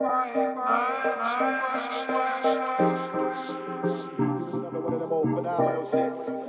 Another one of them old phenomenal shits.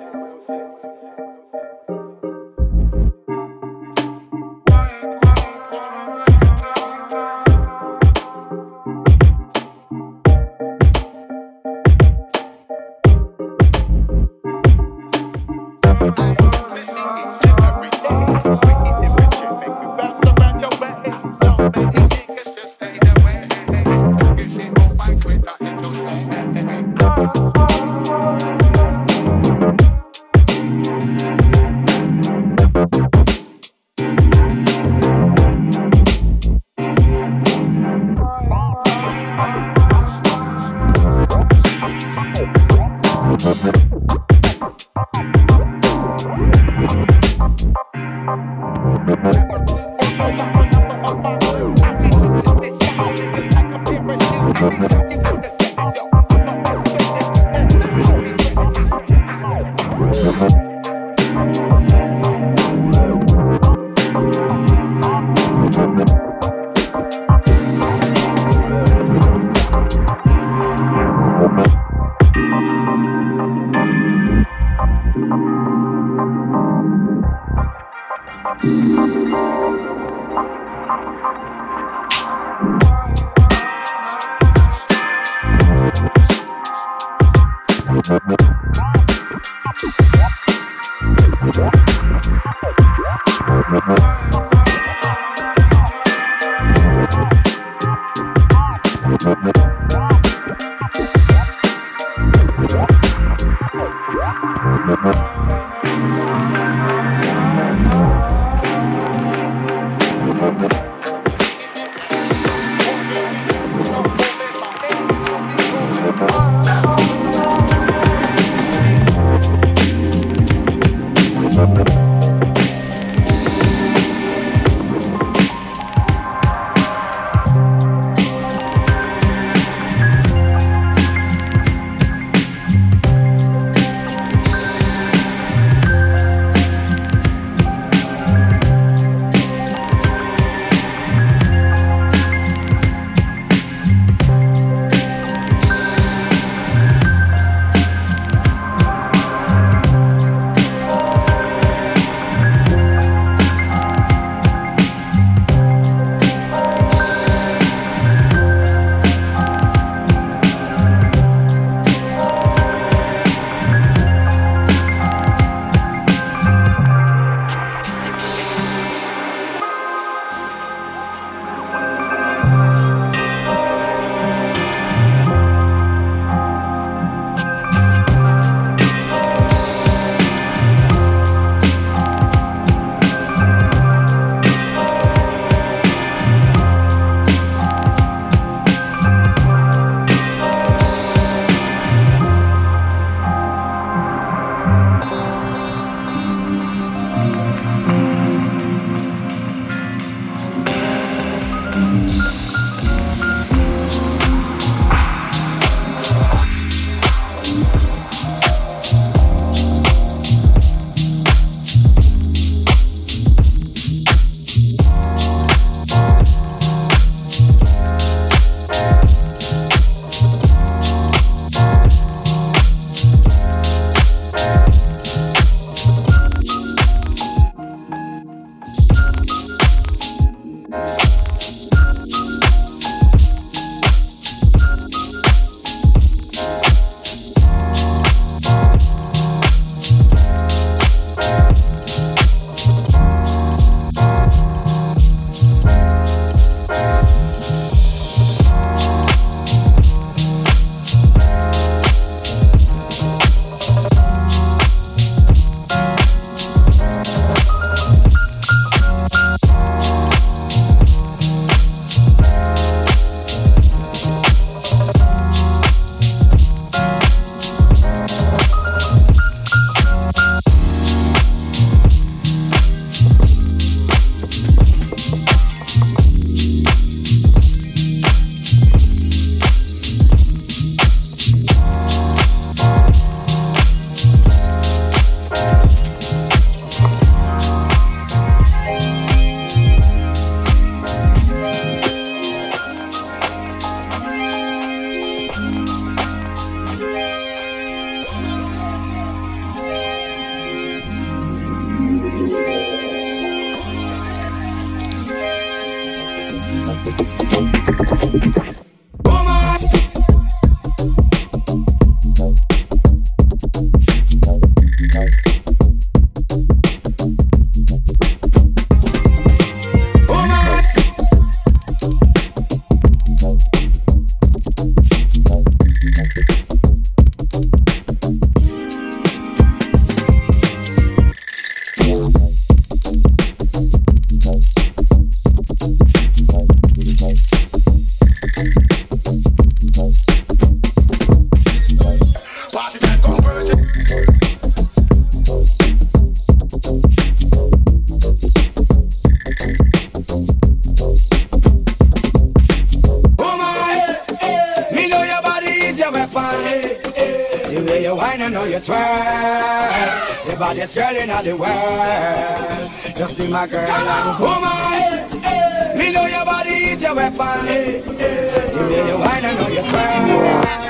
in the world. You see my girl and woman. Hey, Me know your body is your weapon. Hey, hey. You know your wine, I know your sweat.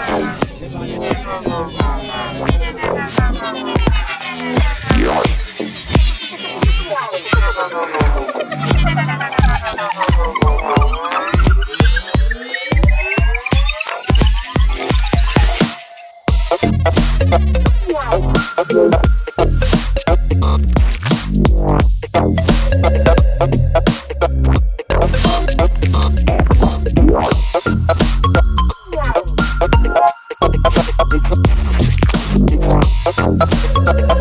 Música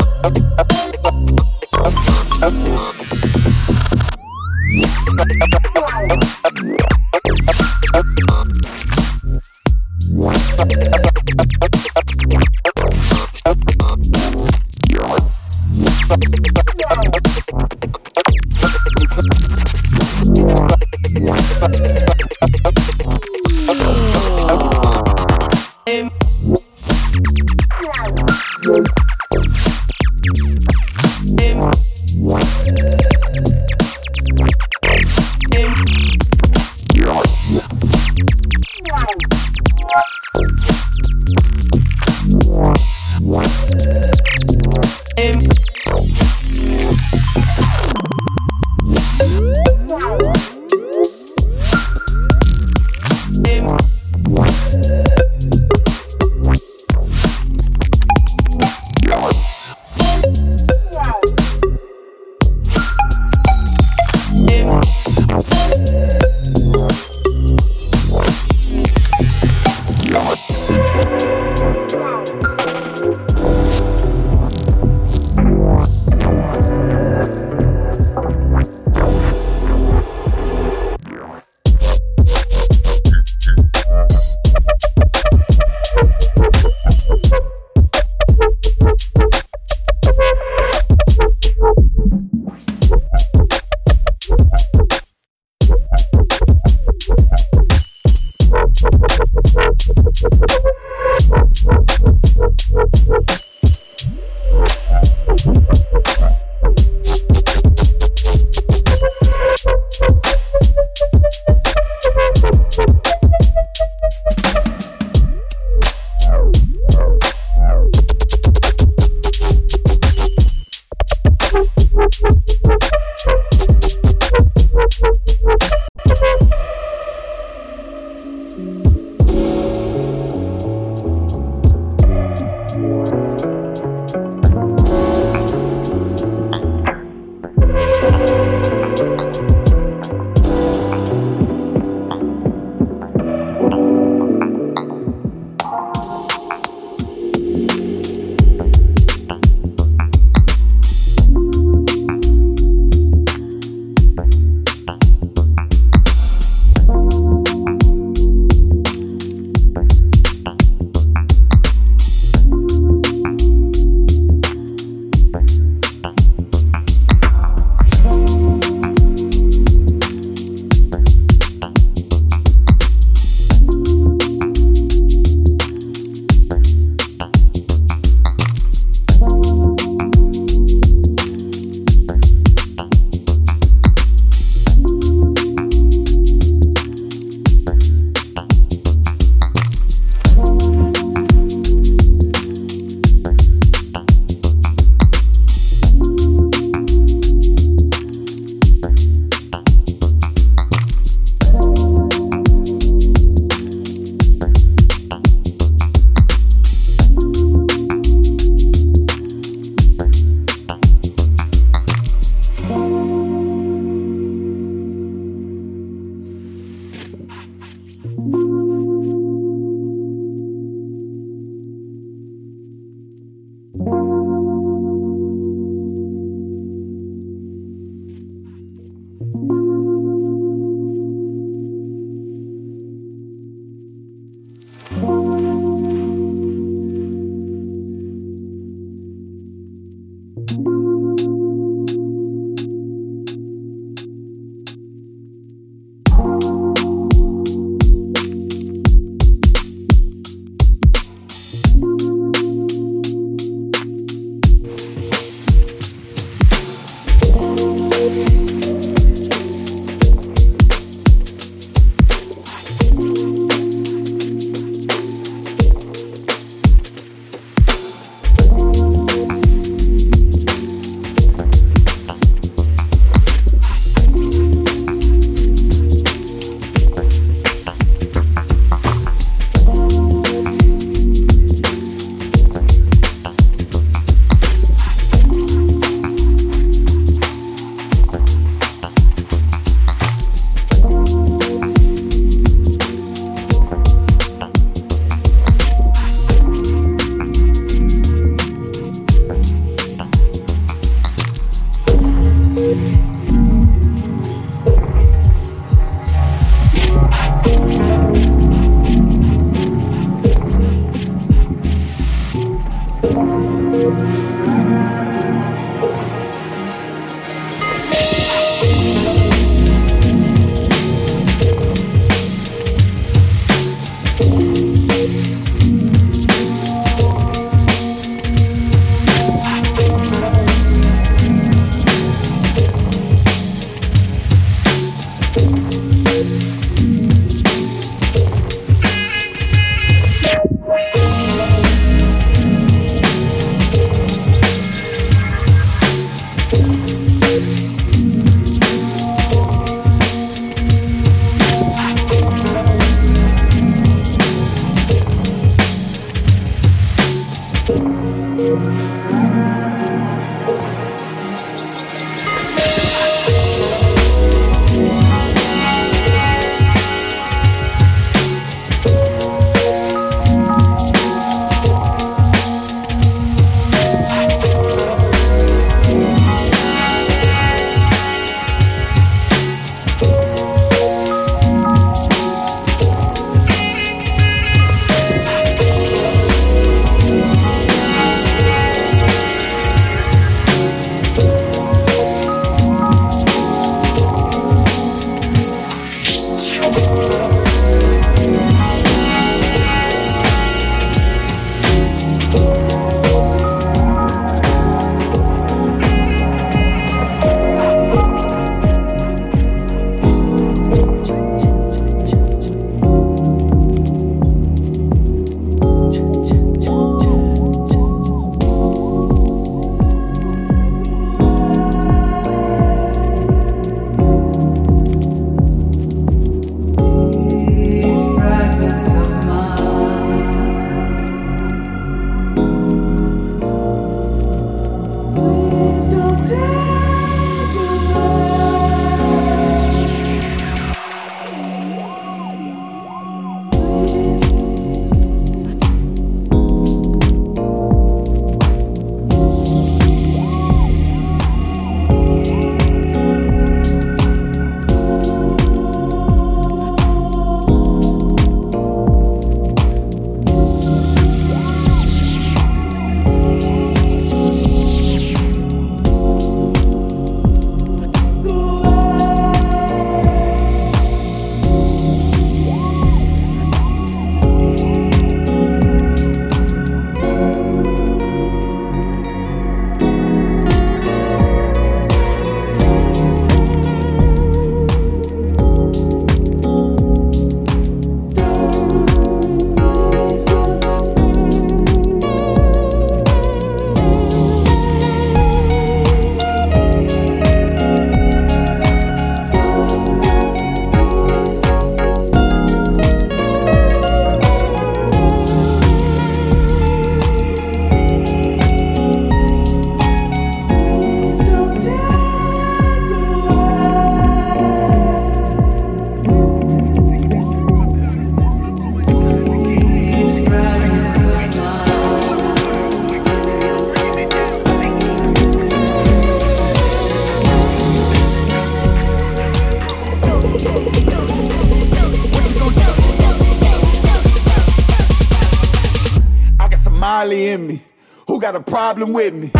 Molly in me. Who got a problem with me?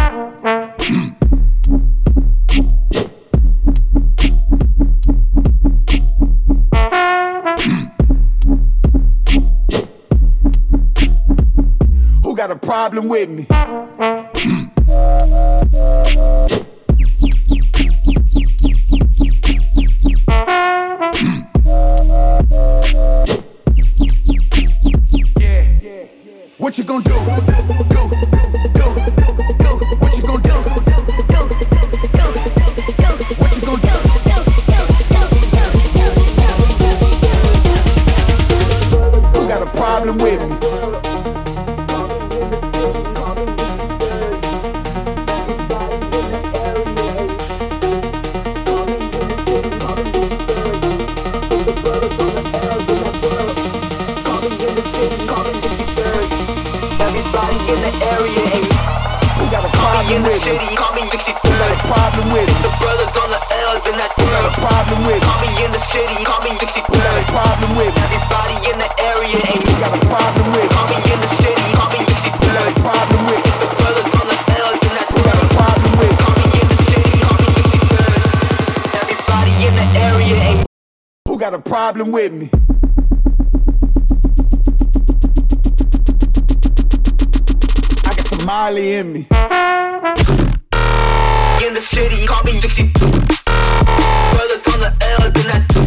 Who got a problem with me? What you gonna do? Do. got a problem with me. I got some Molly in me. In the city, call me 60. Brothers on the L, then I.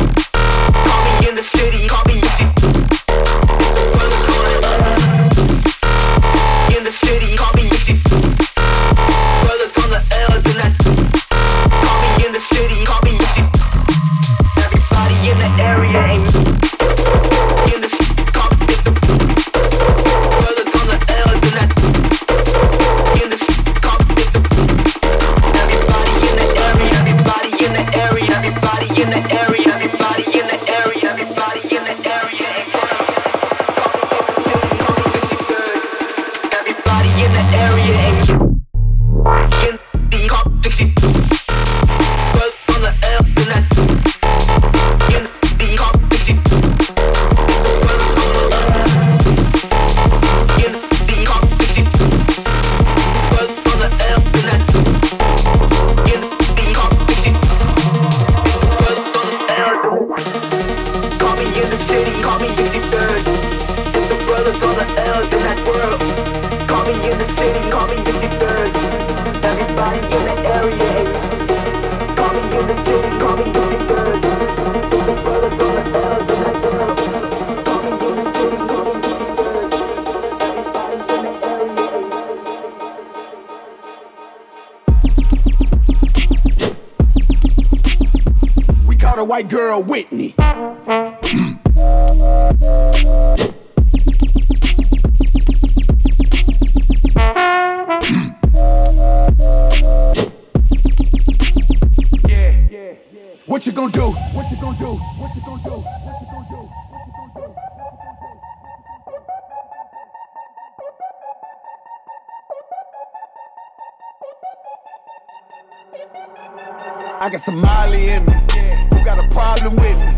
Earl Whitney. What you gonna do? What you gonna do? What you gonna do? What you gonna do? What you gonna do? I got some Molly in me. Who got a problem with me?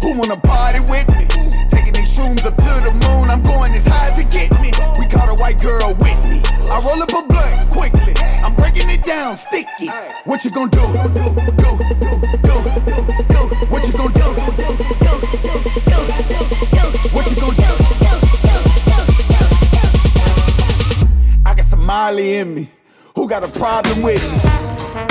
Who wanna party with me? Taking these shrooms up to the moon, I'm going as high as it get me. We caught a white girl with me. I roll up a blunt quickly. I'm breaking it down, sticky. What you gonna do? Do, do, do. What you gonna do? Do, do, do. What you gonna do? I got some Molly in me. Who got a problem with me?